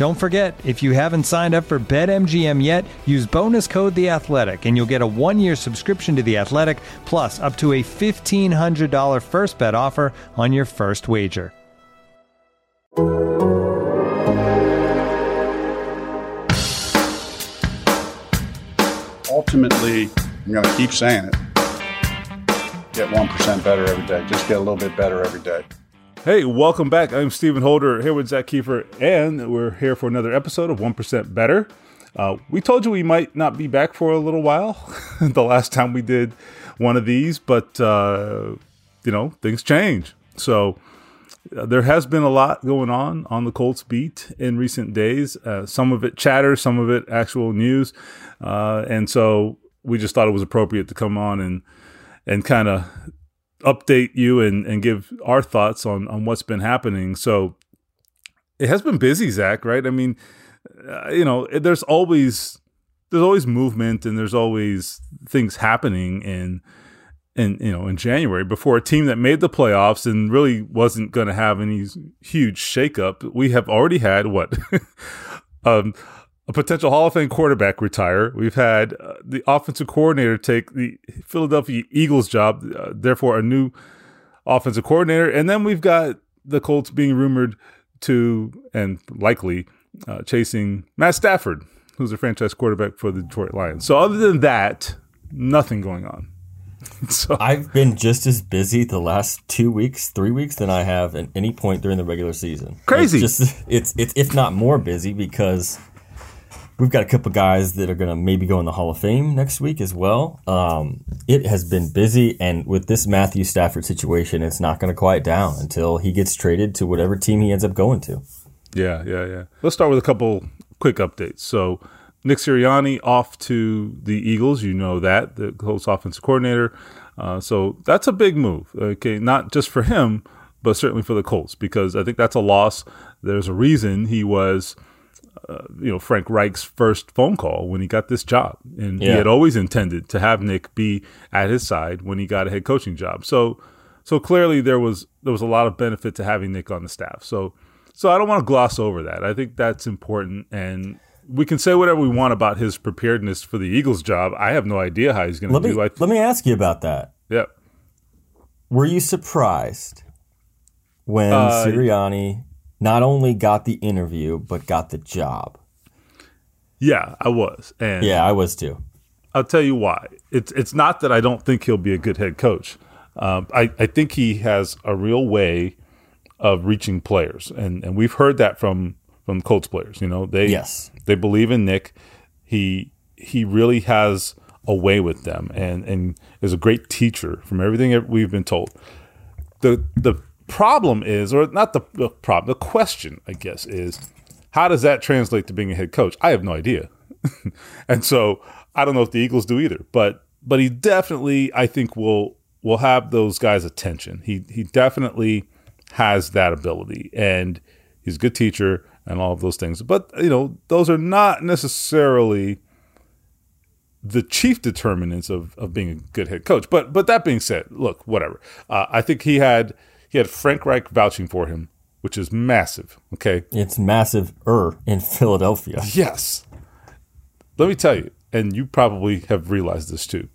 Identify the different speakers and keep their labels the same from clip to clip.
Speaker 1: Don't forget, if you haven't signed up for BetMGM yet, use bonus code The Athletic, and you'll get a one-year subscription to The Athletic, plus up to a fifteen hundred dollar first bet offer on your first wager.
Speaker 2: Ultimately, I'm going to keep saying it. Get 1% better every day. Just get a little bit better every day.
Speaker 3: Hey, welcome back. I'm Stephen Holder here with Zak Keefer, and we're here for another episode of 1% Better. Uh, we told you we might not be back for a little while the last time we did one of these, but, uh, you know, things change. So uh, there has been a lot going on on the Colts beat in recent days. Uh, some of it chatter, some of it actual news. Uh, and so we just thought it was appropriate to come on and, and kind of update you and, and give our thoughts on, on what's been happening. So it has been busy, Zak, right? I mean, uh, you know, there's always there's always movement and there's always things happening in in you know in January before a team that made the playoffs and really wasn't going to have any huge shakeup. We have already had what um, a potential Hall of Fame quarterback retire. We've had uh, the offensive coordinator take the Philadelphia Eagles job, uh, therefore a new offensive coordinator, and then we've got the Colts being rumored to and likely uh, chasing Matt Stafford, who's a franchise quarterback for the Detroit Lions. So other than that, nothing going on.
Speaker 4: so I've been just as busy the last two weeks, three weeks than I have at any point during the regular season.
Speaker 3: Crazy.
Speaker 4: It's just it's it's if not more busy because We've got a couple guys that are going to maybe go in the Hall of Fame next week as well. Um, it has been busy, and with this Matthew Stafford situation, it's not going to quiet down until he gets traded to whatever team he ends up going to.
Speaker 3: Yeah, yeah, yeah. Let's start with a couple quick updates. So, Nick Sirianni off to the Eagles. You know that the Colts offensive coordinator. Uh, so that's a big move. Okay, not just for him, but certainly for the Colts because I think that's a loss. There's a reason he was uh, you know Frank Reich's first phone call when he got this job, and yeah. he had always intended to have Nick be at his side when he got a head coaching job. So, so clearly there was there was a lot of benefit to having Nick on the staff. So, so I don't want to gloss over that. I think that's important, and we can say whatever we want about his preparedness for the Eagles job. I have no idea how he's going to do.
Speaker 4: Me, th- let me ask you about that.
Speaker 3: Yeah.
Speaker 4: Were you surprised when uh, Sirianni not only got the interview but got the job.
Speaker 3: Yeah, I was. And
Speaker 4: yeah, I was too.
Speaker 3: I'll tell you why. It's it's not that I don't think he'll be a good head coach. Um, I I think he has a real way of reaching players, and and we've heard that from from Colts players. You know, they
Speaker 4: yes
Speaker 3: they believe in Nick. He he really has a way with them, and and is a great teacher from everything we've been told. The the problem is, or not the, problem, the question, I guess, is how does that translate to being a head coach? I have no idea. and so I don't know if the Eagles do either, but but he definitely I think will will have those guys' attention. He he definitely has that ability and he's a good teacher and all of those things. But you know, those are not necessarily the chief determinants of, of being a good head coach. But but that being said, look, whatever. Uh, I think he had he had Frank Reich vouching for him, which is massive. Okay.
Speaker 4: It's massive er in Philadelphia.
Speaker 3: Yes. Let me tell you, and you probably have realized this too.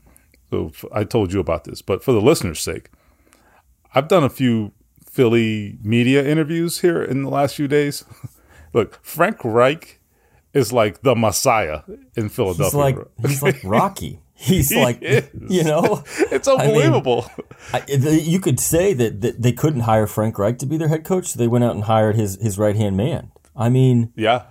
Speaker 3: So I told you about this, but for the listeners' sake, I've done a few Philly media interviews here in the last few days. look, Frank Reich is like the Messiah in Philadelphia.
Speaker 4: He's like he's like Rocky. He's he like is. you know,
Speaker 3: it's unbelievable.
Speaker 4: I mean, I, you could say that, that they couldn't hire Frank Reich to be their head coach, so they went out and hired his his right hand man. I mean,
Speaker 3: yeah,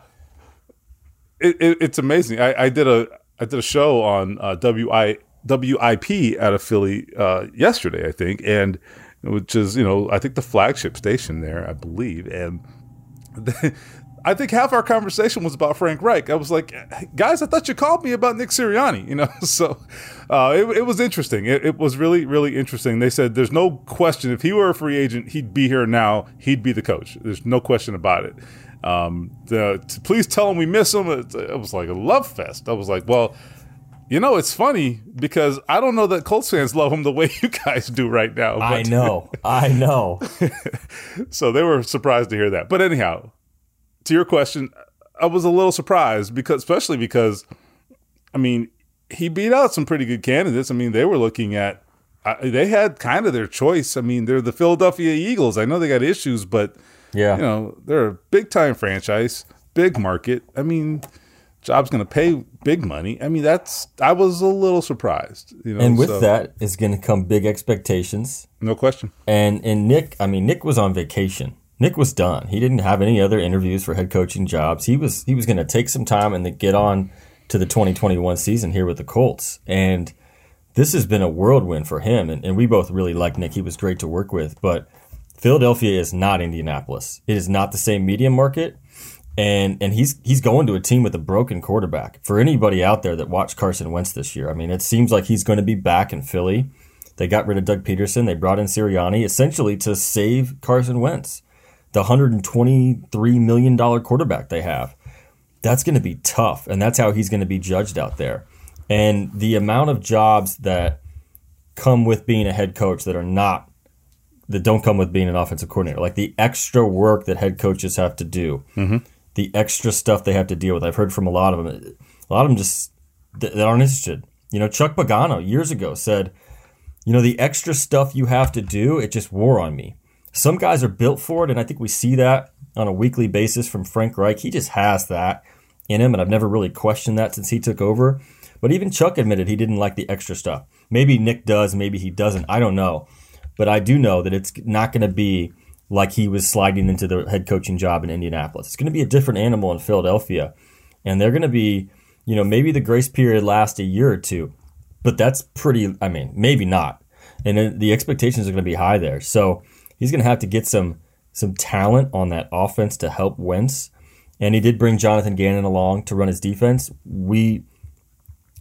Speaker 3: it, it, it's amazing. I, I, did a I did a show on uh, WI WIP out of Philly uh, yesterday, I think, and which is you know I think the flagship station there, I believe, and. I think half our conversation was about Frank Reich. I was like, guys, I thought you called me about Nick Sirianni, you know? So uh, it, it, was interesting. It, it, was really, really interesting. They said there's no question if he were a free agent, he'd be here now. He'd be the coach. There's no question about it. Um, the, to, please tell him we miss him. It, it was like a love fest. I was like, well, you know, it's funny because I don't know that Colts fans love him the way you guys do right now.
Speaker 4: But. I know. I know.
Speaker 3: so they were surprised to hear that. But anyhow, to your question, I was a little surprised because, especially because, I mean, he beat out some pretty good candidates. I mean, they were looking at, they had kind of their choice. I mean, they're the Philadelphia Eagles. I know they got issues, but yeah, you know, they're a big time franchise, big market. I mean, job's going to pay big money. I mean, that's I was a little surprised. You know,
Speaker 4: and with so. that is going to come big expectations.
Speaker 3: No question.
Speaker 4: And and Nick, I mean, Nick was on vacation. Nick was done. He didn't have any other interviews for head coaching jobs. He was he was going to take some time and then get on to the 2021 season here with the Colts. And this has been a whirlwind for him. And, and we both really like Nick. He was great to work with. But Philadelphia is not Indianapolis. It is not the same media market. And and he's he's going to a team with a broken quarterback. For anybody out there that watched Carson Wentz this year, I mean, it seems like he's going to be back in Philly. They got rid of Doug Pederson. They brought in Sirianni essentially to save Carson Wentz the $123 million quarterback they have. That's going to be tough. And that's how he's going to be judged out there. And the amount of jobs that come with being a head coach that are not, that don't come with being an offensive coordinator, like the extra work that head coaches have to do, mm-hmm. the extra stuff they have to deal with. I've heard from a lot of them. A lot of them just that aren't interested. You know, Chuck Pagano years ago said, you know, the extra stuff you have to do, it just wore on me. Some guys are built for it, and I think we see that on a weekly basis from Frank Reich. He just has that in him, and I've never really questioned that since he took over. But even Chuck admitted he didn't like the extra stuff. Maybe Nick does, maybe he doesn't. I don't know. But I do know that it's not going to be like he was sliding into the head coaching job in Indianapolis. It's going to be a different animal in Philadelphia. And they're going to be, you know, maybe the grace period lasts a year or two. But that's pretty, I mean, maybe not. And the expectations are going to be high there. So he's going to have to get some some talent on that offense to help Wentz. And he did bring Jonathan Gannon along to run his defense. We,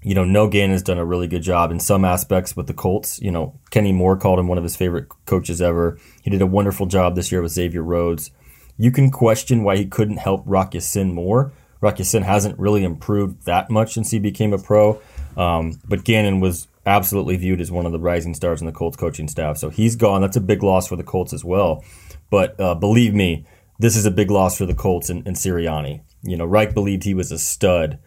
Speaker 4: you know, know Gannon has done a really good job in some aspects with the Colts. You know, Kenny Moore called him one of his favorite coaches ever. He did a wonderful job this year with Xavier Rhodes. You can question why he couldn't help Rock Ya-Sin more. Rock Ya-Sin hasn't really improved that much since he became a pro. Um, but Gannon was absolutely viewed as one of the rising stars in the Colts coaching staff. So he's gone. That's a big loss for the Colts as well. But uh, believe me, this is a big loss for the Colts and, and Sirianni. You know, Reich believed he was a stud.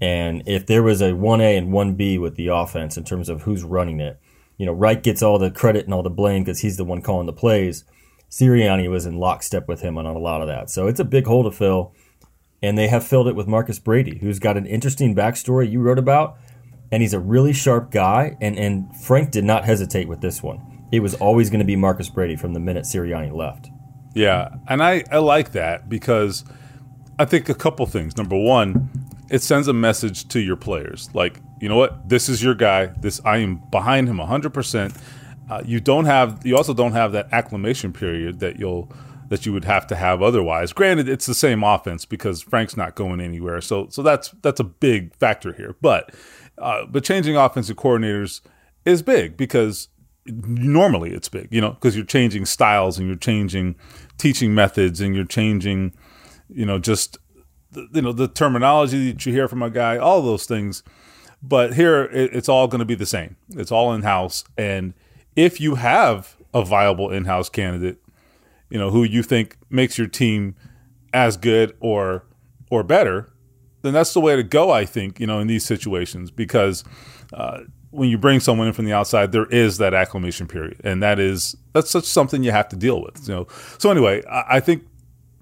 Speaker 4: And if there was a 1A and 1B with the offense in terms of who's running it, you know, Reich gets all the credit and all the blame because he's the one calling the plays. Sirianni was in lockstep with him on a lot of that. So it's a big hole to fill. And they have filled it with Marcus Brady, who's got an interesting backstory you wrote about and he's a really sharp guy. And, and Frank did not hesitate with this one. It was always going to be Marcus Brady from the minute Sirianni left.
Speaker 3: Yeah, and I, I like that because I think a couple things. Number one, it sends a message to your players like, you know what, this is your guy. This I am behind him 100%. Uh, you don't have you also don't have that acclimation period that you'll that you would have to have otherwise. Granted, it's the same offense because Frank's not going anywhere, so so that's that's a big factor here. But uh, but changing offensive coordinators is big because normally it's big, you know, because you're changing styles and you're changing teaching methods and you're changing, you know, just you know the terminology that you hear from a guy, all those things. But here, it, it's all going to be the same. It's all in house, and if you have a viable in house candidate, you know, who you think makes your team as good or or better, then that's the way to go. I think you know in these situations because uh, when you bring someone in from the outside, there is that acclimation period, and that is that's such something you have to deal with. You know. So anyway, I, I think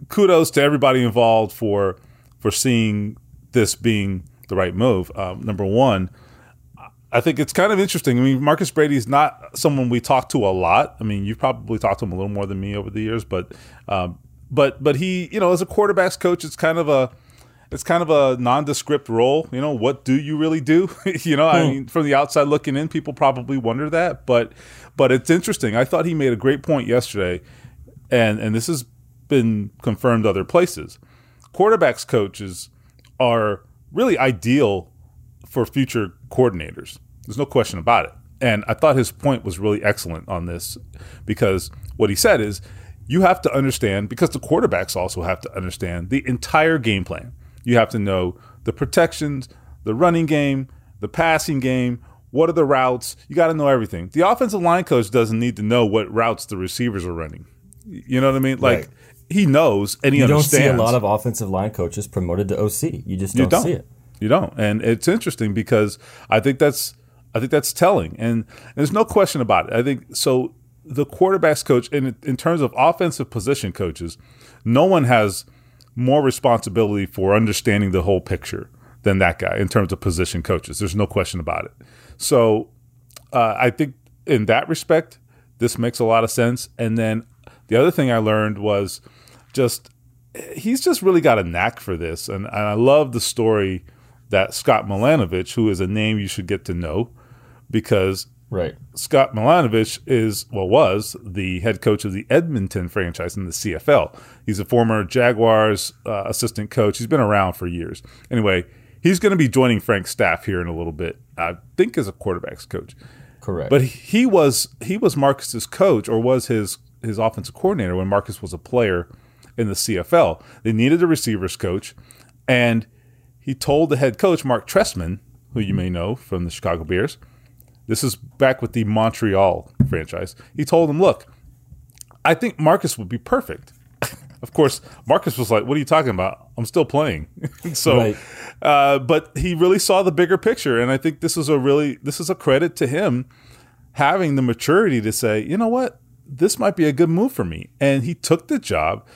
Speaker 3: kudos to everybody involved for for seeing this being the right move. Um, number one, I think it's kind of interesting. I mean, Marcus Brady is not someone we talk to a lot. I mean, you've probably talked to him a little more than me over the years, but um, but but he, you know, as a quarterbacks coach, it's kind of a it's kind of a nondescript role. You know, what do you really do? you know, hmm. I mean, from the outside looking in, people probably wonder that, but but it's interesting. I thought he made a great point yesterday, and and this has been confirmed other places. Quarterbacks coaches are really ideal for future coordinators. There's no question about it. And I thought his point was really excellent on this because what he said is you have to understand, because the quarterbacks also have to understand the entire game plan. You have to know the protections, the running game, the passing game, what are the routes. You got to know everything. The offensive line coach doesn't need to know what routes the receivers are running. You know what I mean? Like right. he knows and he
Speaker 4: you
Speaker 3: understands.
Speaker 4: You don't see a lot of offensive line coaches promoted to OC. You just don't, you don't. see it.
Speaker 3: You don't. And it's interesting because I think that's I think that's telling. And there's no question about it. I think so the quarterbacks coach in in terms of offensive position coaches, no one has more responsibility for understanding the whole picture than that guy in terms of position coaches. There's no question about it. So uh, I think in that respect, this makes a lot of sense. And then the other thing I learned was just he's just really got a knack for this, and, and I love the story that Scott Milanovich, who is a name you should get to know, because
Speaker 4: right.
Speaker 3: Scott Milanovich is well was the head coach of the Edmonton franchise in the CFL. He's a former Jaguars uh, assistant coach. He's been around for years. Anyway, he's going to be joining Frank's staff here in a little bit. I think as a quarterbacks coach.
Speaker 4: Correct.
Speaker 3: But he was he was Marcus's coach or was his his offensive coordinator when Marcus was a player in the CFL. They needed a receivers coach and he told the head coach, Marc Trestman, who you may know from the Chicago Bears, this is back with the Montreal franchise. He told him, Look, I think Marcus would be perfect. of course, Marcus was like, What are you talking about? I'm still playing. so, right. uh, but he really saw the bigger picture. And I think this is a really, this is a credit to him having the maturity to say, You know what? This might be a good move for me. And he took the job.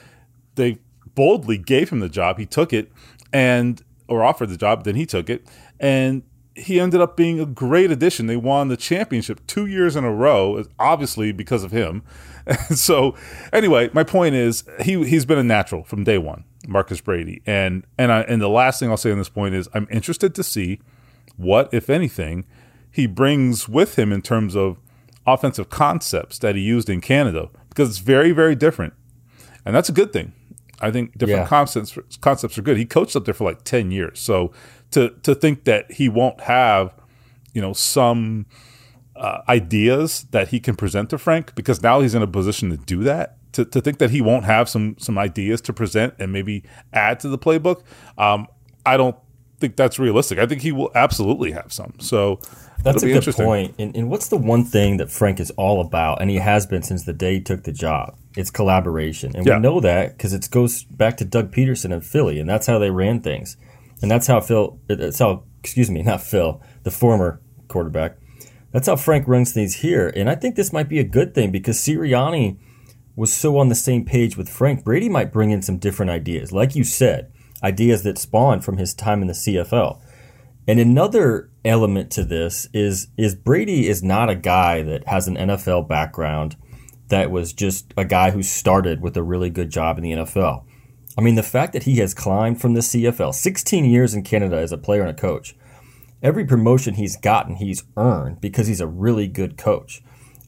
Speaker 3: They boldly gave him the job. He took it. And or offered the job, then he took it, and he ended up being a great addition. They won the championship two years in a row, obviously because of him. so, anyway, my point is he he's been a natural from day one, Marcus Brady, and and I, and the last thing I'll say on this point is I'm interested to see what, if anything, he brings with him in terms of offensive concepts that he used in Canada because it's very very different, and that's a good thing. I think different yeah. concepts concepts are good. He coached up there for like ten years, so to to think that he won't have, you know, some uh, ideas that he can present to Frank because now he's in a position to do that. To, to think that he won't have some some ideas to present and maybe add to the playbook, um, I don't think that's realistic. I think he will absolutely have some. So
Speaker 4: that's a good point. And, and what's the one thing that Frank is all about, and he has been since the day he took the job? It's collaboration, and yeah. we know that because it goes back to Doug Pederson and Philly, and that's how they ran things, and that's how Phil. That's how excuse me, not Phil, the former quarterback. That's how Frank runs things here, and I think this might be a good thing because Sirianni was so on the same page with Frank. Brady might bring in some different ideas, like you said, ideas that spawned from his time in the CFL. And another element to this is is Brady is not a guy that has an NFL background that was just a guy who started with a really good job in the NFL. I mean, the fact that he has climbed from the CFL, 16 years in Canada as a player and a coach, every promotion he's gotten, he's earned because he's a really good coach.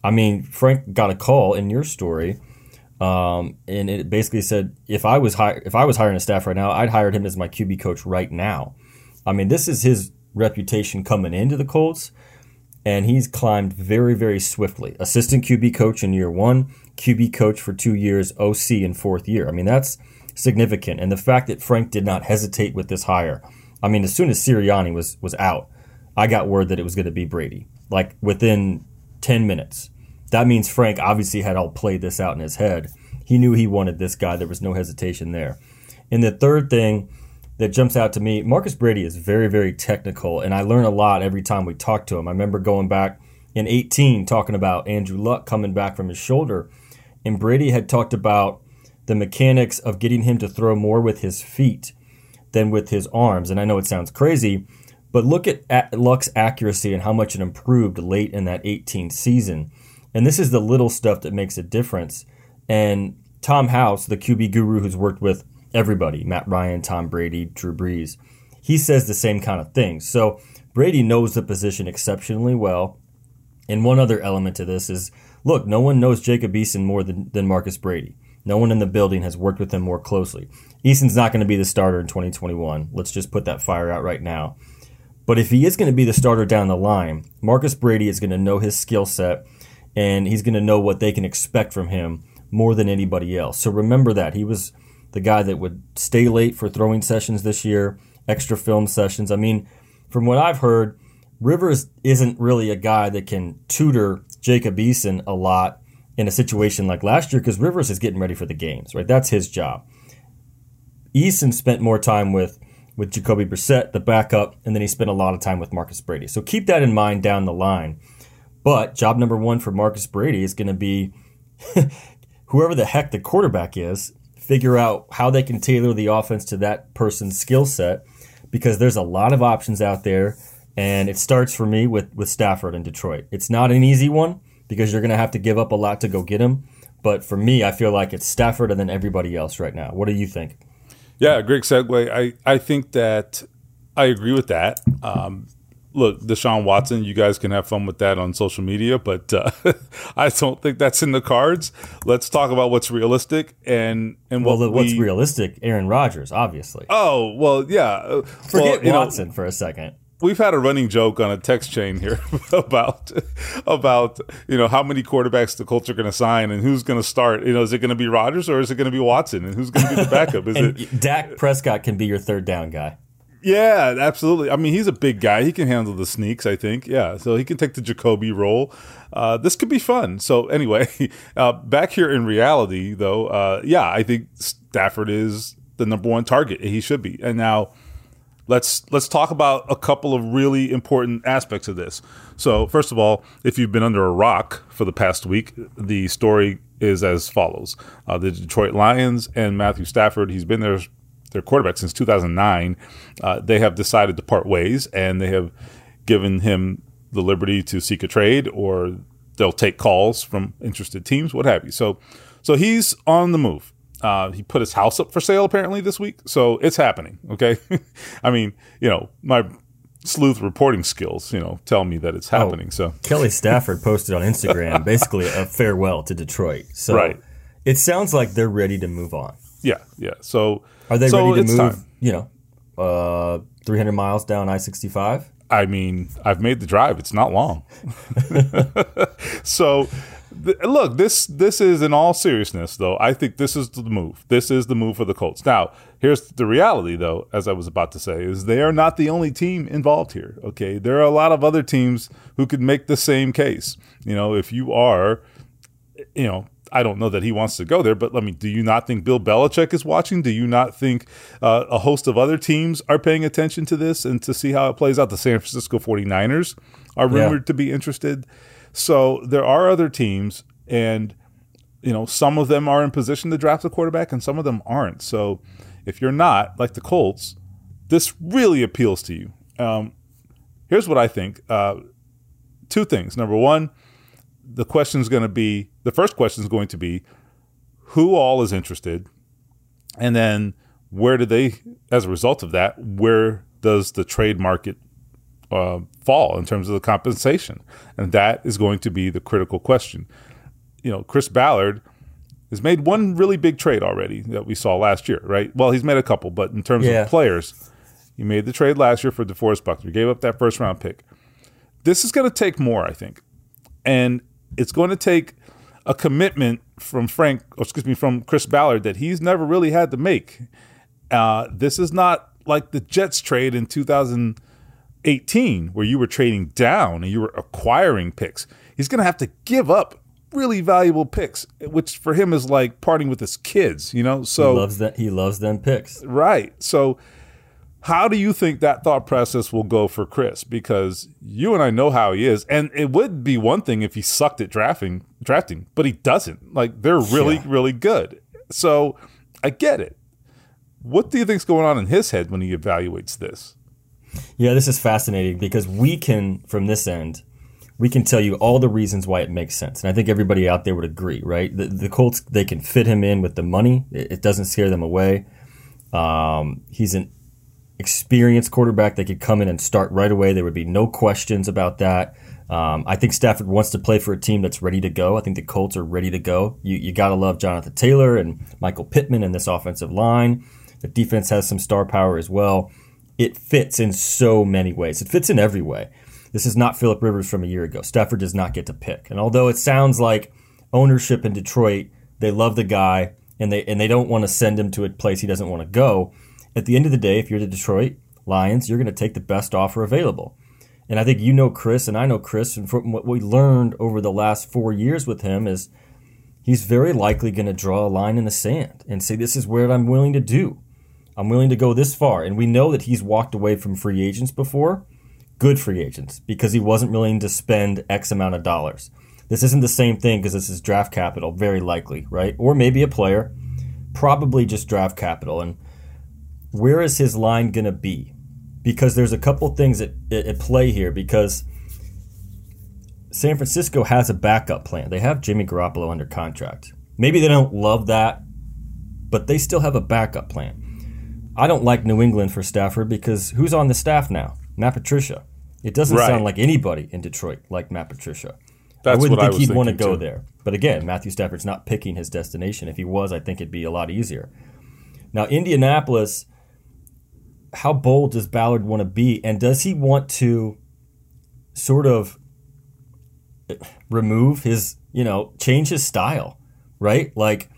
Speaker 4: I mean, Frank got a call in your story, um, and it basically said if I was hi- if I was hiring a staff right now, I'd hire him as my QB coach right now. I mean, this is his reputation coming into the Colts and he's climbed very, very swiftly. Assistant QB coach in year one, QB coach for two years, OC in fourth year. I mean, that's significant. And the fact that Frank did not hesitate with this hire. I mean, as soon as Sirianni was was out, I got word that it was going to be Brady. Like within ten minutes. That means Frank obviously had all played this out in his head. He knew he wanted this guy. There was no hesitation there. And the third thing that jumps out to me. Marcus Brady is very, very technical, and I learn a lot every time we talk to him. I remember going back in 18 talking about Andrew Luck coming back from his shoulder, and Brady had talked about the mechanics of getting him to throw more with his feet than with his arms. And I know it sounds crazy, but look at, at Luck's accuracy and how much it improved late in that 18th season. And this is the little stuff that makes a difference. And Tom House, the QB guru who's worked with everybody Matt Ryan, Tom Brady, Drew Brees he says the same kind of things. So Brady knows the position exceptionally well. And one other element to this is look, no one knows Jacob Eason more than, than Marcus Brady. No one in the building has worked with him more closely. Eason's not going to be the starter in 2021. Let's just put that fire out right now. But if he is going to be the starter down the line, Marcus Brady is going to know his skill set and he's going to know what they can expect from him more than anybody else. So remember that. He was the guy that would stay late for throwing sessions this year, extra film sessions. I mean, from what I've heard, Rivers isn't really a guy that can tutor Jacob Eason a lot in a situation like last year because Rivers is getting ready for the games, right? That's his job. Eason spent more time with with Jacoby Brissett, the backup, and then he spent a lot of time with Marcus Brady. So keep that in mind down the line. But job number one for Marcus Brady is going to be whoever the heck the quarterback is, figure out how they can tailor the offense to that person's skill set because there's a lot of options out there. And it starts for me with, with Stafford in Detroit. It's not an easy one because you're going to have to give up a lot to go get him. But for me, I feel like it's Stafford and then everybody else right now. What do you think?
Speaker 3: Yeah, great segue. I, I think that I agree with that. Um, look, Deshaun Watson, you guys can have fun with that on social media, but uh, I don't think that's in the cards. Let's talk about what's realistic and and
Speaker 4: well, what's
Speaker 3: we,
Speaker 4: realistic? Aaron Rodgers, obviously.
Speaker 3: Oh well, yeah.
Speaker 4: Forget
Speaker 3: well,
Speaker 4: Watson know, for a second.
Speaker 3: We've had a running joke on a text chain here about about you know how many quarterbacks the Colts are going to sign and who's going to start. You know, is it going to be Rodgers or is it going to be Watson and who's going to be the backup? Is it
Speaker 4: Dak Prescott can be your third down guy?
Speaker 3: Yeah, absolutely. I mean, he's a big guy. He can handle the sneaks, I think. Yeah, so he can take the Jacoby role. Uh, this could be fun. So, anyway, uh, back here in reality, though, uh, yeah, I think Stafford is the number one target. He should be. And now, let's let's talk about a couple of really important aspects of this. So, first of all, if you've been under a rock for the past week, the story is as follows: uh, the Detroit Lions and Matthew Stafford. He's been there their quarterback since 2009. Uh, they have decided to part ways, and they have given him the liberty to seek a trade, or they'll take calls from interested teams, what have you. So, so he's on the move. Uh, he put his house up for sale apparently this week, so it's happening. Okay, I mean, you know, my sleuth reporting skills, you know, tell me that it's oh, happening. Oh, so
Speaker 4: Kelly Stafford posted on Instagram basically a farewell to Detroit. So right. it sounds like they're ready to move on.
Speaker 3: Yeah, yeah. So
Speaker 4: are they
Speaker 3: so
Speaker 4: ready to move? Time. You know, uh, 300 miles down I-65.
Speaker 3: I mean, I've made the drive. It's not long. so, look, this this is in all seriousness, though. I think this is the move. This is the move for the Colts. Now, here's the reality, though. As I was about to say, is they are not the only team involved here. Okay, there are a lot of other teams who could make the same case. You know, if you are, you know, I don't know that he wants to go there, but let me. Do you not think Bill Belichick is watching? Do you not think uh, a host of other teams are paying attention to this and to see how it plays out? The San Francisco 49ers are rumored yeah. to be interested. So there are other teams, and you know some of them are in position to draft a quarterback, and some of them aren't. So if you're not like the Colts, this really appeals to you. Um, here's what I think. Uh, two things. Number one the question is going to be the first question is going to be who all is interested, and then where do they, as a result of that, where does the trade market uh, fall in terms of the compensation? And that is going to be the critical question. You know, Chris Ballard has made one really big trade already that we saw last year, right? Well, he's made a couple, but in terms yeah. of players, he made the trade last year for DeForest Buckner. He gave up that first round pick. This is going to take more, I think. And it's going to take a commitment from Frank, excuse me, from Chris Ballard that he's never really had to make. Uh, this is not like the Jets trade in 2018 where you were trading down and you were acquiring picks. He's going to have to give up really valuable picks, which for him is like parting with his kids, you know? So
Speaker 4: he loves that he loves them picks.
Speaker 3: Right. So how do you think that thought process will go for Chris? Because you and I know how he is, and it would be one thing if he sucked at drafting, drafting, but he doesn't. Like they're really, yeah. really good. So I get it. What do you think's going on in his head when he evaluates this?
Speaker 4: Yeah, this is fascinating because we can, from this end, we can tell you all the reasons why it makes sense. And I think everybody out there would agree, right? The, the Colts, they can fit him in with the money. It, it doesn't scare them away. Um, he's an experienced quarterback that could come in and start right away. There would be no questions about that. Um, I think Stafford wants to play for a team that's ready to go. I think the Colts are ready to go. You, you got to love Jonathan Taylor and Michael Pittman and this offensive line. The defense has some star power as well. It fits in so many ways. It fits in every way. This is not Philip Rivers from a year ago. Stafford does not get to pick. And although it sounds like ownership in Detroit, they love the guy and they and they don't want to send him to a place he doesn't want to go. At the end of the day, if you're the Detroit Lions, you're going to take the best offer available. And I think you know Chris, and I know Chris, and from what we learned over the last four years with him is he's very likely going to draw a line in the sand and say, "This is what I'm willing to do. I'm willing to go this far." And we know that he's walked away from free agents before, good free agents, because he wasn't willing to spend X amount of dollars. This isn't the same thing because this is draft capital, very likely, right? Or maybe a player, probably just draft capital. And where is his line going to be? Because there's a couple things at, at play here. Because San Francisco has a backup plan. They have Jimmy Garoppolo under contract. Maybe they don't love that, but they still have a backup plan. I don't like New England for Stafford because who's on the staff now? Matt Patricia. It doesn't right. sound like anybody in Detroit like Matt Patricia. That's I wouldn't think I he'd want to go too. there. But again, Matthew Stafford's not picking his destination. If he was, I think it'd be a lot easier. Now, Indianapolis, how bold does Ballard want to be? And does he want to sort of eh, remove his, you know, change his style, right? Like,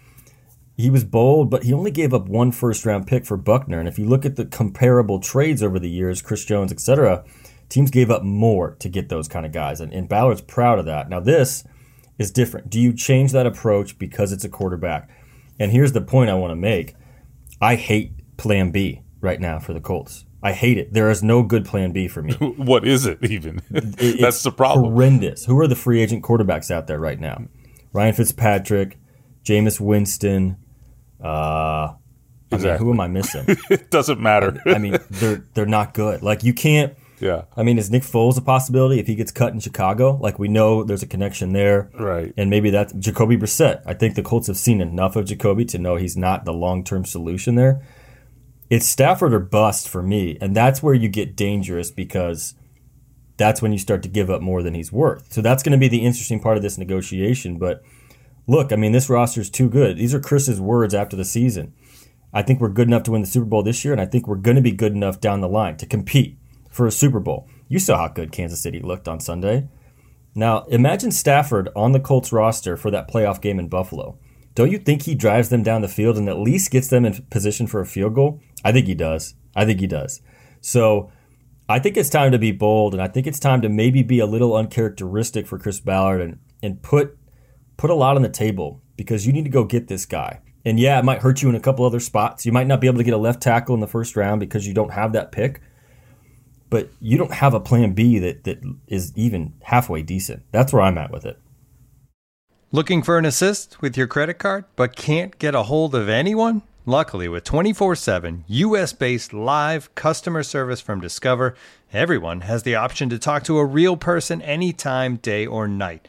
Speaker 4: he was bold, but he only gave up one first round pick for Buckner. And if you look at the comparable trades over the years, Chris Jones, etc., teams gave up more to get those kind of guys. And, and Ballard's proud of that. Now, this is different. Do you change that approach because it's a quarterback? And here's the point I want to make I hate plan B right now for the Colts. I hate it. There is no good plan B for me.
Speaker 3: what is it even? it, That's the problem.
Speaker 4: Horrendous. Who are the free agent quarterbacks out there right now? Ryan Fitzpatrick, Jameis Winston. Uh, exactly. I mean, who am I missing?
Speaker 3: it doesn't matter.
Speaker 4: I, I mean, they're they're not good. Like you can't.
Speaker 3: Yeah.
Speaker 4: I mean, is Nick Foles a possibility if he gets cut in Chicago? Like we know there's a connection there.
Speaker 3: Right.
Speaker 4: And maybe that's Jacoby Brissett. I think the Colts have seen enough of Jacoby to know he's not the long term solution there it's Stafford or bust for me. And that's where you get dangerous because that's when you start to give up more than he's worth. So that's going to be the interesting part of this negotiation. But look, I mean, this roster is too good. These are Chris's words after the season. I think we're good enough to win the Super Bowl this year, and I think we're going to be good enough down the line to compete for a Super Bowl. You saw how good Kansas City looked on Sunday. Now, imagine Stafford on the Colts roster for that playoff game in Buffalo. Don't you think he drives them down the field and at least gets them in position for a field goal? I think he does. I think he does. So I think it's time to be bold, and I think it's time to maybe be a little uncharacteristic for Chris Ballard and and put put a lot on the table because you need to go get this guy. And yeah, it might hurt you in a couple other spots. You might not be able to get a left tackle in the first round because you don't have that pick. But you don't have a plan B that, that is even halfway decent. That's where I'm at with it.
Speaker 1: Looking for an assist with your credit card, but can't get a hold of anyone? Luckily, with 24 7 US based live customer service from Discover, everyone has the option to talk to a real person anytime, day or night.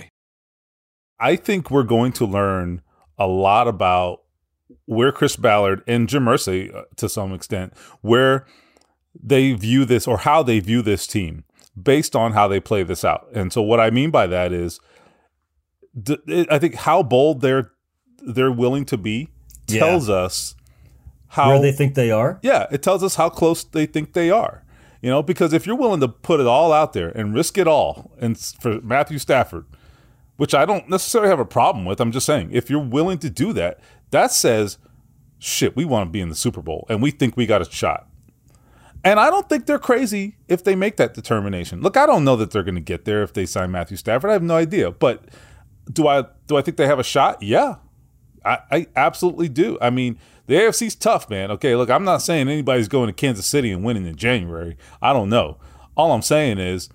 Speaker 3: I think we're going to learn a lot about where Chris Ballard and Jim Irsay, uh, to some extent, where they view this or how they view this team based on how they play this out. And so, what I mean by that is, I think how bold they're they're willing to be
Speaker 4: Yeah.
Speaker 3: tells us how
Speaker 4: Where they think they are.
Speaker 3: yeah, it tells us how close they think they are. You know, because if you're willing to put it all out there and risk it all, and for Matthew Stafford, which I don't necessarily have a problem with, I'm just saying, if you're willing to do that, that says, shit, we want to be in the Super Bowl and we think we got a shot. And I don't think they're crazy if they make that determination. Look, I don't know that they're going to get there if they sign Matthew Stafford. I have no idea. But do I do I think they have a shot? Yeah. I, I absolutely do. I mean, the AFC's tough, man. Okay, look, I'm not saying anybody's going to Kansas City and winning in January. I don't know. All I'm saying is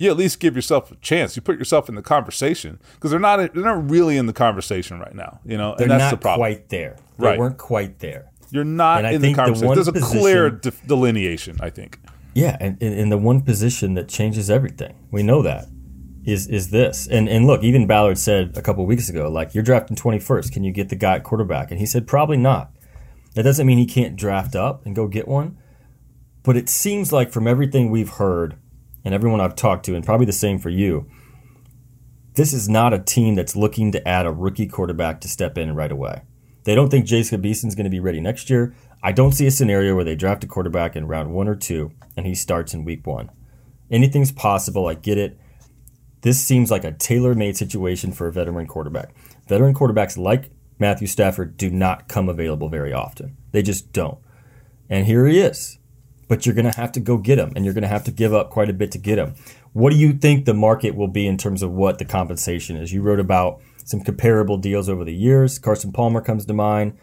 Speaker 3: you at least give yourself a chance. You put yourself in the conversation because they're not they're not really in the conversation right now. You know,
Speaker 4: They're
Speaker 3: and that's
Speaker 4: not
Speaker 3: the problem.
Speaker 4: quite there. They
Speaker 3: Right.
Speaker 4: weren't quite there.
Speaker 3: You're not in the
Speaker 4: the
Speaker 3: conversation.
Speaker 4: one
Speaker 3: There's a clear de- delineation. I think.
Speaker 4: Yeah, and in the one position that changes everything, we know that is is this. And and look, even Ballard said a couple weeks ago, like you're drafting 21st, can you get the guy at quarterback? And he said probably not. That doesn't mean he can't draft up and go get one, but it seems like from everything we've heard and everyone I've talked to, and probably the same for you, this is not a team that's looking to add a rookie quarterback to step in right away. They don't think Jacob Eason's going to be ready next year. I don't see a scenario where they draft a quarterback in round one or two and he starts in week one. Anything's possible. I get it. This seems like a tailor made situation for a veteran quarterback. Veteran quarterbacks like Matthew Stafford do not come available very often. They just don't. And here he is. But you're going to have to go get them and you're going to have to give up quite a bit to get them. What do you think the market will be in terms of what the compensation is? You wrote about some comparable deals over the years. Carson Palmer comes to mind.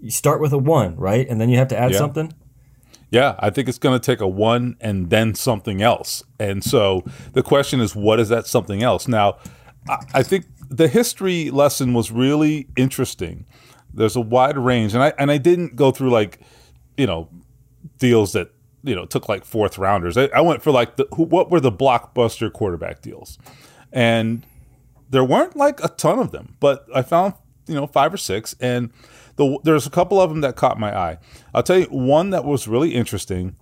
Speaker 4: You start with a one, right? And then you have to add
Speaker 3: Yeah.
Speaker 4: something.
Speaker 3: Yeah, I think it's going to take a one and then something else. And so the question is, what is that something else? Now, I, I think the history lesson was really interesting. There's a wide range, and I and I didn't go through like, you know, deals that you know took like fourth rounders. I, I went for like the who, what were the blockbuster quarterback deals, and there weren't like a ton of them, but I found you know five or six, and the, there's a couple of them that caught my eye. I'll tell you one that was really interesting,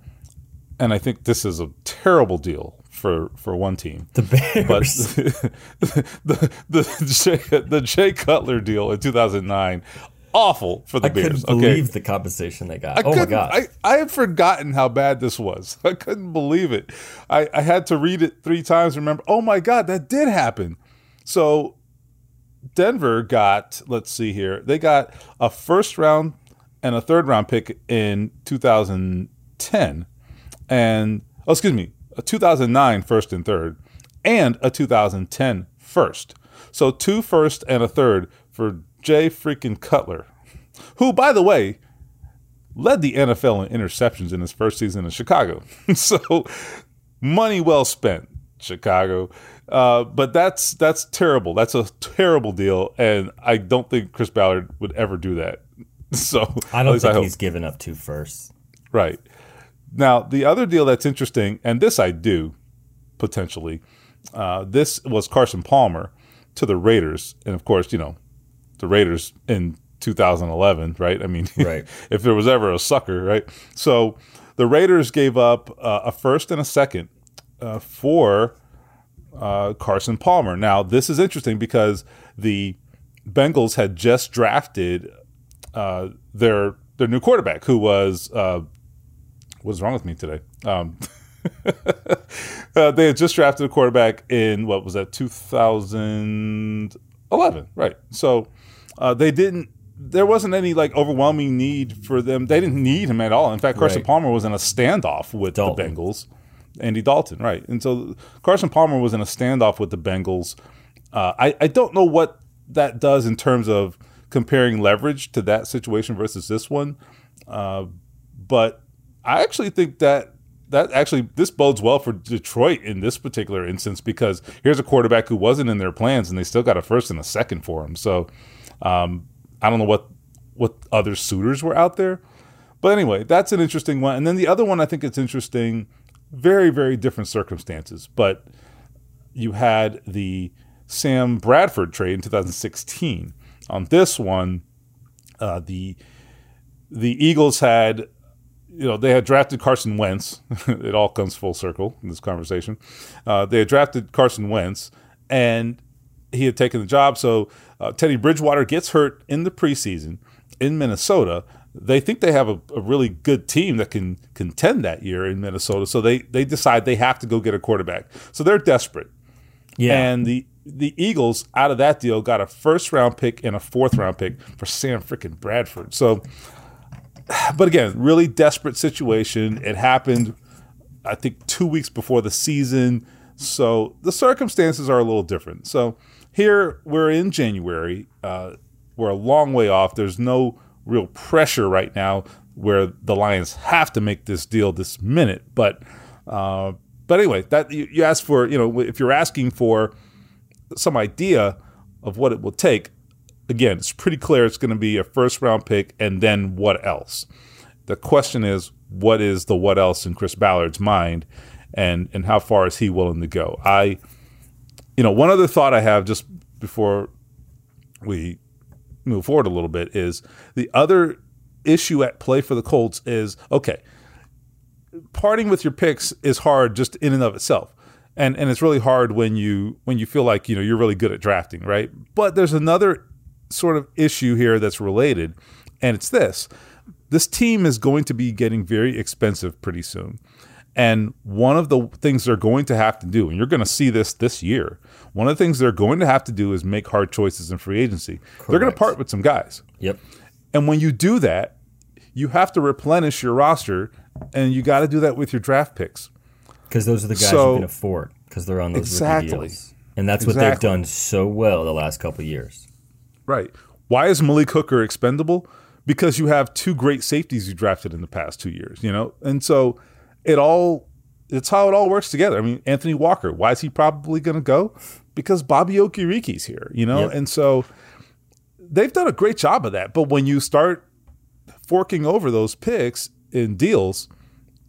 Speaker 3: and I think this is a terrible deal for for one team.
Speaker 4: The Bears.
Speaker 3: But the the Jay, the Jay Cutler deal in 2009, awful for the
Speaker 4: I
Speaker 3: Bears.
Speaker 4: couldn't
Speaker 3: okay,
Speaker 4: believe the compensation they got.
Speaker 3: I
Speaker 4: oh my god!
Speaker 3: I, I had forgotten how bad this was. I couldn't believe it. I, I had to read it three times. Remember? Oh my God, that did happen. So Denver got. Let's see here. They got a first round and a third round pick in 2010, and oh, excuse me, a 2009 first and third, and a 2010 first. So two first and a third for Jay freaking Cutler, who, by the way, led the NFL in interceptions in his first season in Chicago. so money well spent, Chicago. Uh, but that's that's terrible. That's a terrible deal, and I don't think Chris Ballard would ever do that. So
Speaker 4: I don't think
Speaker 3: hope.
Speaker 4: he's given up two firsts.
Speaker 3: Right. Now, the other deal that's interesting, and this I do potentially, uh, this was Carson Palmer to the Raiders. And of course, you know, the Raiders in 2011, right? I mean,
Speaker 4: Right.
Speaker 3: if there was ever a sucker, right? So the Raiders gave up uh, a first and a second uh, for uh, Carson Palmer. Now, this is interesting because the Bengals had just drafted uh, their their new quarterback, who was uh, what's wrong with me today? Um, uh, they had just drafted a quarterback in what was that 2011, right? So uh, they didn't. There wasn't any like overwhelming need for them. They didn't need him at all. In fact, Carson
Speaker 4: Right.
Speaker 3: Palmer was in a standoff with
Speaker 4: Dalton.
Speaker 3: the Bengals. Andy Dalton, right? And so Carson Palmer was in a standoff with the Bengals. Uh, I I don't know what that does in terms of comparing leverage to that situation versus this one, uh, but I actually think that that actually this bodes well for Detroit in this particular instance because here's a quarterback who wasn't in their plans and they still got a first and a second for him. So um, I don't know what what other suitors were out there, but anyway, that's an interesting one. And then the other one I think it's interesting, very very different circumstances, but you had the Sam Bradford trade in 2016. On this one, uh, the the Eagles had, you know, they had drafted Carson Wentz. it all comes full circle in this conversation. Uh, they had drafted Carson Wentz, and he had taken the job. So uh, Teddy Bridgewater gets hurt in the preseason in Minnesota. They think they have a, a, really good team that can contend that year in Minnesota. So they they decide they have to go get a quarterback. So they're desperate. Yeah. And the the Eagles out of that deal got a first round pick and a fourth round pick for Sam freaking Bradford. So, but again, really desperate situation. It happened, I think, two weeks before the season. So the circumstances are a little different. So here we're in January. Uh, we're a long way off. There's no real pressure right now where the Lions have to make this deal this minute. But uh, but anyway, that you, you ask for you know if you're asking for some idea of what it will take, again, it's pretty clear it's going to be a first round pick and then what else. The question is, what is the what else in Chris Ballard's mind, and and how far is he willing to go? I, you know, one other thought I have just before we move forward a little bit is the other issue at play for the Colts is okay. Parting with your picks is hard just in and of itself and and it's really hard when you when you feel like you know you're really good at drafting, right? But there's another sort of issue here that's related, and it's this: this team is going to be getting very expensive pretty soon. And one of the things they're going to have to do, and you're going to see this this year, one of the things they're going to have to do is make hard choices in free agency. Correct. They're going to part with some guys.
Speaker 4: Yep.
Speaker 3: And when you do that, you have to replenish your roster, and you got to do that with your draft picks
Speaker 4: because those are the guys so, you can afford because they're on those exactly. deals, and that's exactly. what they've done so well the last couple years.
Speaker 3: Right. Why is Malik Hooker expendable? Because you have two great safeties you drafted in the past two years, you know, and so it all it's how it all works together. I mean, Anthony Walker, why is he probably going to go? Because Bobby Okereke's here, you know, yep. and so they've done a great job of that. But when you start forking over those picks in deals,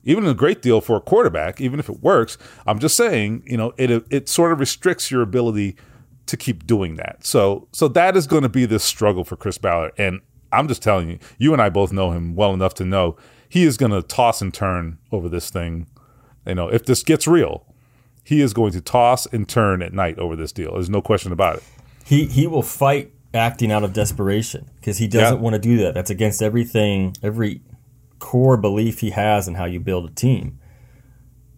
Speaker 3: even a great deal for a quarterback, even if it works. I'm just saying, you know, it it sort of restricts your ability to keep doing that. So so that is going to be this struggle for Chris Ballard. And I'm just telling you, you and I both know him well enough to know he is going to toss and turn over this thing. You know, if this gets real, he is going to toss and turn at night over this deal. There's no question about it.
Speaker 4: He he will fight acting out of desperation because he doesn't yeah. want to do that. That's against everything, every core belief he has in how you build a team.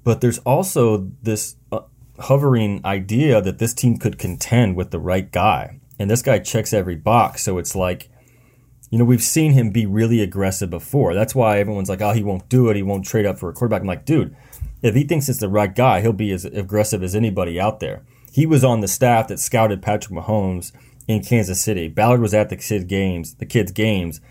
Speaker 4: But there's also this uh, hovering idea that this team could contend with the right guy. And this guy checks every box. So it's like, you know, we've seen him be really aggressive before. That's why everyone's like, oh, he won't do it. He won't trade up for a quarterback. I'm like, dude, if he thinks it's the right guy, he'll be as aggressive as anybody out there. He was on the staff that scouted Patrick Mahomes in Kansas City. Ballard was at the kid games, the kids' games,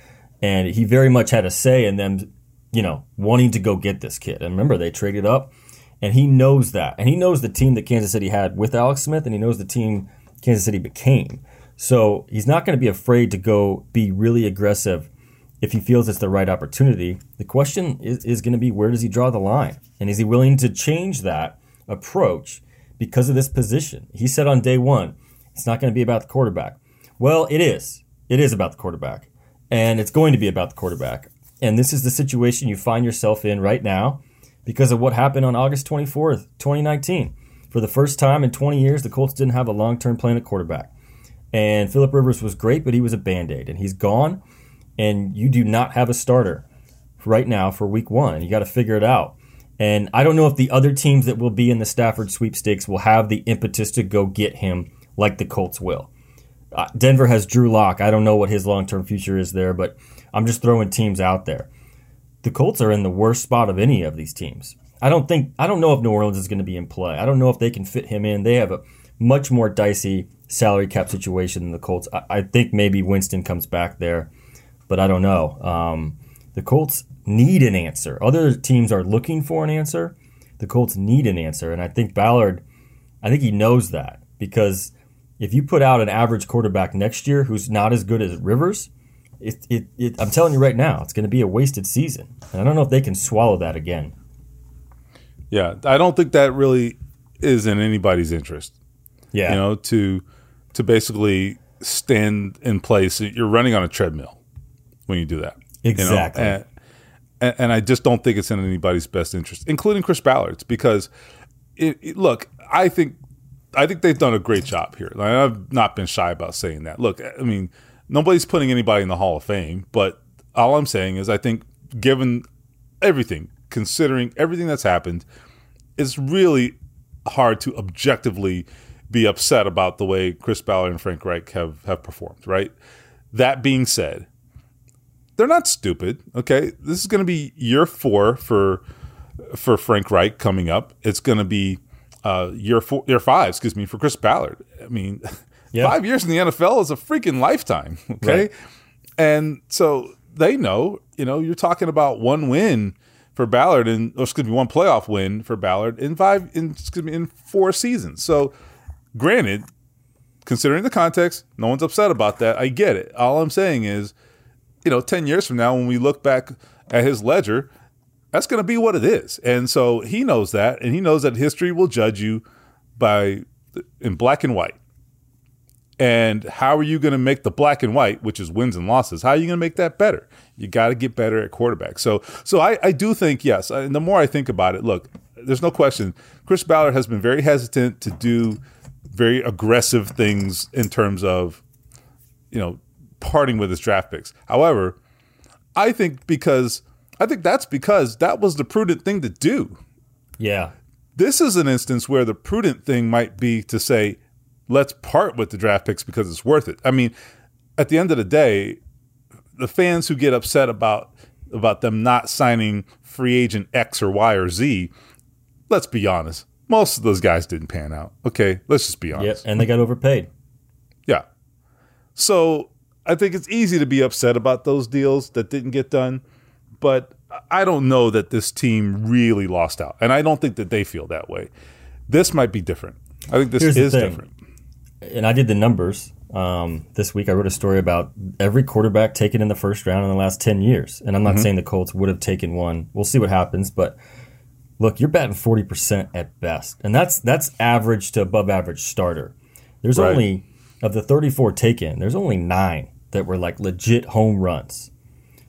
Speaker 4: and he very much had a say in them, you know, wanting to go get this kid. And remember, they traded up, and he knows that, and he knows the team that Kansas City had with Alex Smith, and he knows the team Kansas City became. So he's not going to be afraid to go be really aggressive if he feels it's the right opportunity. The question is, is going to be where does he draw the line, and is he willing to change that approach because of this position? He said on day one, it's not going to be about the quarterback. Well, it is. It is about the quarterback and it's going to be about the quarterback. And this is the situation you find yourself in right now because of what happened on August 24th, 2019. For the first time in 20 years, the Colts didn't have a long term plan at quarterback. And Philip Rivers was great, but he was a band aid, and he's gone. And you do not have a starter right now for week one. You got to figure it out. And I don't know if the other teams that will be in the Stafford sweepstakes will have the impetus to go get him like the Colts will. Uh, Denver has Drew Lock. I don't know what his long term future is there, but I'm just throwing teams out there. The Colts are in the worst spot of any of these teams. I don't think I don't know if New Orleans is going to be in play. I don't know if they can fit him in. They have a much more dicey salary cap situation than the Colts. I, I think maybe Winston comes back there, but I don't know. Um, the Colts need an answer. Other teams are looking for an answer. The Colts need an answer, and I think Ballard. I think he knows that because if you put out an average quarterback next year who's not as good as Rivers, it, it, it, I'm telling you right now, it's going to be a wasted season. And I don't know if they can swallow that again.
Speaker 3: Yeah, I don't think that really is in anybody's interest.
Speaker 4: Yeah,
Speaker 3: you know, to to basically stand in place. You're running on a treadmill when you do that.
Speaker 4: Exactly.
Speaker 3: You know? and, and, I just don't think it's in anybody's best interest, including Chris Ballard's, because it, it, look, I think I think they've done a great job here. Like, I've not been shy about saying that. Look, I mean, nobody's putting anybody in the Hall of Fame, but all I'm saying is I think given everything, considering everything that's happened, it's really hard to objectively be upset about the way Chris Ballard and Frank Reich have have performed, right? That being said, they're not stupid. Okay, this is going to be year four for for Frank Reich coming up. It's going to be uh, year four, year five, excuse me, for Chris Ballard. I mean, yeah. five years in the NFL is a freaking lifetime. Okay, right. and so they know. You know, you're talking about one win for Ballard and or excuse me, one playoff win for Ballard in five in excuse me in four seasons. So, granted, considering the context, no one's upset about that. I get it. All I'm saying is you know, 10 years from now, when we look back at his ledger, that's going to be what it is. And so he knows that, and he knows that history will judge you by in black and white. And how are you going to make the black and white, which is wins and losses? How are you going to make that better? You got to get better at quarterback. So, so I, I do think yes. And the more I think about it, look, there's no question. Chris Ballard has been very hesitant to do very aggressive things in terms of, you know, parting with his draft picks. However, I think because I think that's because that was the prudent thing to do.
Speaker 4: Yeah.
Speaker 3: This is an instance where the prudent thing might be to say, let's part with the draft picks because it's worth it. I mean, at the end of the day, the fans who get upset about about them not signing free agent X or Y or Z, let's be honest. Most of those guys didn't pan out. Okay, let's just be honest.
Speaker 4: Yep, and they got overpaid.
Speaker 3: Yeah. So I think it's easy to be upset about those deals that didn't get done, but I don't know that this team really lost out, and I don't think that they feel that way. This might be different. I think this Here's is different.
Speaker 4: And I did the numbers um, this week. I wrote a story about every quarterback taken in the first round in the last ten years, and I'm not mm-hmm. saying the Colts would have taken one. We'll see what happens, but look, you're batting forty percent at best, and that's that's average to above average starter. There's right. only of the 34 taken, there's only nine that were like legit home runs.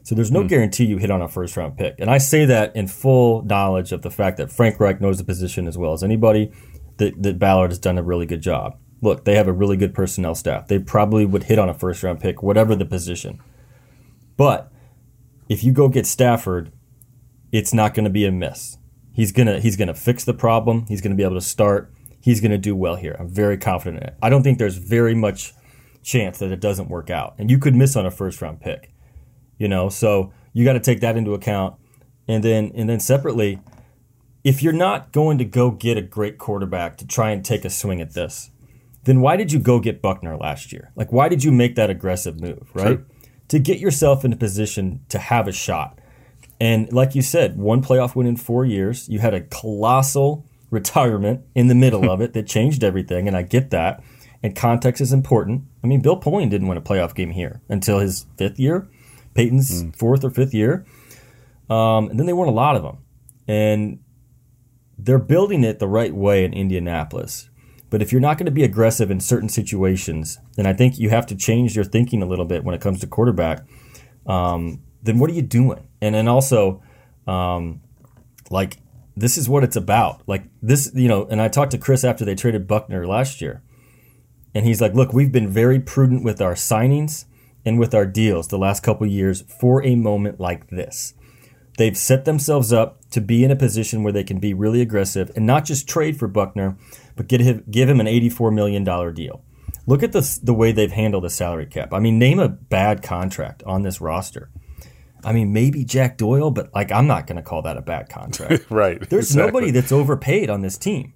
Speaker 4: So there's no mm. guarantee you hit on a first round pick. And I say that in full knowledge of the fact that Frank Reich knows the position as well as anybody, that, that Ballard has done a really good job. Look, they have a really good personnel staff. They probably would hit on a first round pick, whatever the position. But if you go get Stafford, it's not going to be a miss. He's gonna he's gonna fix the problem. He's gonna be able to start. He's gonna do well here. I'm very confident in it. I don't think there's very much chance that it doesn't work out. And you could miss on a first round pick. You know, so you got to take that into account. And then and then separately, if you're not going to go get a great quarterback to try and take a swing at this, then why did you go get Buckner last year? Like why did you make that aggressive move, right? Sure. To get yourself in a position to have a shot. And like you said, one playoff win in 4 years, you had a colossal retirement in the middle of it that changed everything and I get that and context is important. I mean, Bill Polian didn't win a playoff game here until his fifth year, Peyton's mm. fourth or fifth year. Um, and then they won a lot of them. And they're building it the right way in Indianapolis. But if you're not going to be aggressive in certain situations, then I think you have to change your thinking a little bit when it comes to quarterback. Um, then what are you doing? And then also, um, like, this is what it's about. Like, this, you know, and I talked to Chris after they traded Buckner last year. And he's like, look, we've been very prudent with our signings and with our deals the last couple years for a moment like this. They've set themselves up to be in a position where they can be really aggressive and not just trade for Buckner, but get him, give him an $84 million deal. Look at the, the way they've handled the salary cap. I mean, name a bad contract on this roster. I mean, maybe Jack Doyle, but like, I'm not going to call that a bad contract.
Speaker 3: right.
Speaker 4: There's exactly. nobody that's overpaid on this team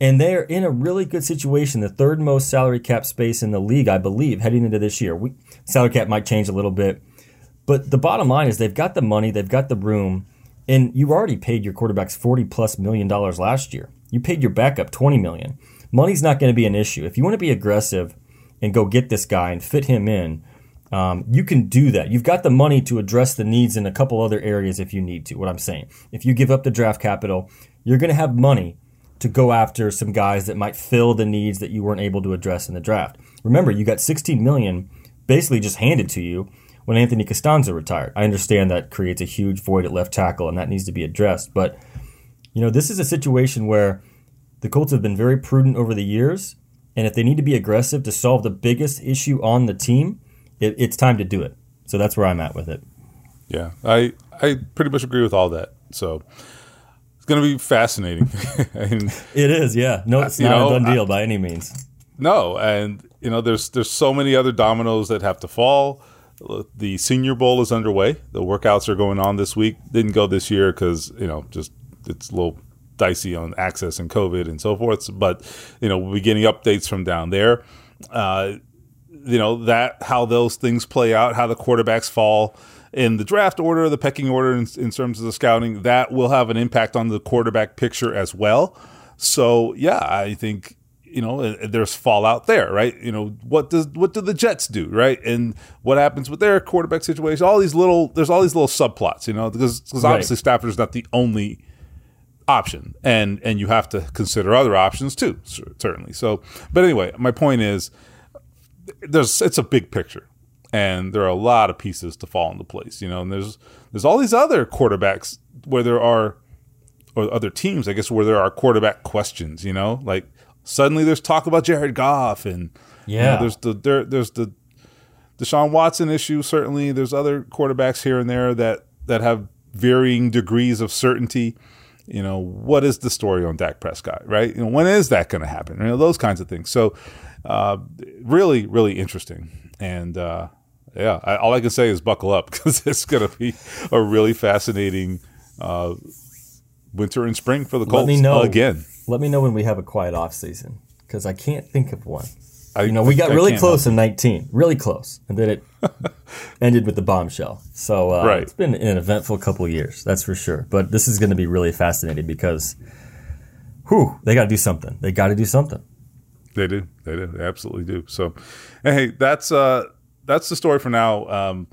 Speaker 4: and they're in a really good situation. The third most salary cap space in the league, I believe, heading into this year. We, salary cap might change a little bit, but the bottom line is they've got the money, they've got the room, and you already paid your quarterbacks forty plus million dollars last year. You paid your backup twenty million. Money's not going to be an issue if you want to be aggressive and go get this guy and fit him in. Um, you can do that. You've got the money to address the needs in a couple other areas if you need to. What I'm saying, if you give up the draft capital, you're going to have money to go after some guys that might fill the needs that you weren't able to address in the draft. Remember, you got 16 million basically just handed to you when Anthony Castonzo retired. I understand that creates a huge void at left tackle and that needs to be addressed, but you know, this is a situation where The Colts have been very prudent over the years, and if they need to be aggressive to solve the biggest issue on the team, it, it's time to do it. So that's where I'm at with it.
Speaker 3: Yeah, I I pretty much agree with all that. So it's going to be fascinating.
Speaker 4: and, it is, yeah. No, it's not know, a done deal I, by any means.
Speaker 3: No, and you know, there's there's so many other dominoes that have to fall. The Senior Bowl is underway. The workouts are going on this week. Didn't go this year because you know just it's a little dicey on access and COVID and so forth. But you know, we'll be getting updates from down there. Uh, you know that how those things play out, how the quarterbacks fall in the draft order, the pecking order in, in terms of the scouting, that will have an impact on the quarterback picture as well. So yeah, I think you know there's fallout there, right? You know what does what do the Jets do, right? And what happens with their quarterback situation? All these little there's all these little subplots, you know, because because obviously. Stafford is not the only option, and and you have to consider other options too, certainly. So, but anyway, my point is, there's it's a big picture, and there are a lot of pieces to fall into place, you know. And there's there's all these other quarterbacks where there are, or other teams, I guess, where there are quarterback questions, you know, like suddenly there's talk about Jared Goff, and yeah, you know, there's the there, there's the Deshaun Watson issue. Certainly, there's other quarterbacks here and there that that have varying degrees of certainty you know, what is the story on Dak Prescott, right? You know, when is that going to happen? You know, those kinds of things. So, uh, really, really interesting. And uh, yeah, I, all I can say is buckle up because it's going to be a really fascinating uh, winter and spring for the Colts. Let
Speaker 4: me know
Speaker 3: again.
Speaker 4: Let me know when we have a quiet off season because I can't think of one. I, you know, we got really close in 19, really close, and then it ended with the bombshell. So uh, right. it's been an eventful couple years, that's for sure. But this is going to be really fascinating because, whew, they got to do something. They got to do something.
Speaker 3: They do. They do. They absolutely do. So, hey, that's uh, that's the story for now. Um,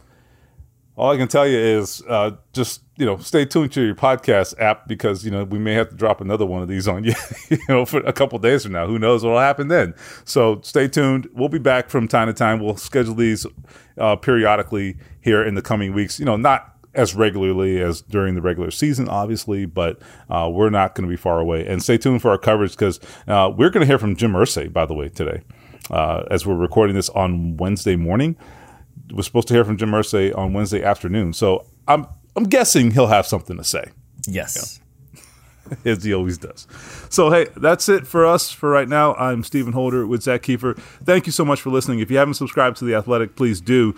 Speaker 3: all I can tell you is uh, just you know stay tuned to your podcast app because you know we may have to drop another one of these on you you know for a couple days from now. Who knows what'll happen then? So stay tuned. We'll be back from time to time. We'll schedule these uh, periodically here in the coming weeks. You know, not as regularly as during the regular season, obviously, but uh, we're not going to be far away. And stay tuned for our coverage because uh, we're going to hear from Jim Irsay, by the way, today. Uh, as we're recording this on Wednesday morning, we're supposed to hear from Jim Irsay on Wednesday afternoon. So I'm I'm guessing he'll have something to say.
Speaker 4: Yes.
Speaker 3: As he always does. So, hey, that's it for us for right now. I'm Stephen Holder with Zak Keefer. Thank you so much for listening. If you haven't subscribed to The Athletic, please do.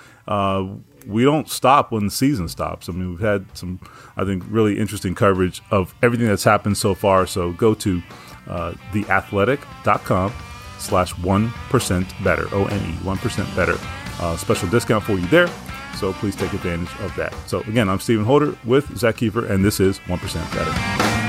Speaker 3: We don't stop when the season stops. I mean, we've had some, I think, really interesting coverage of everything that's happened so far. So go to uh, theathletic.com slash 1% better, O-N-E, 1% better. Uh, special discount for you there. So please take advantage of that. So again, I'm Stephen Holder with Zak Keefer, and this is 1% Better.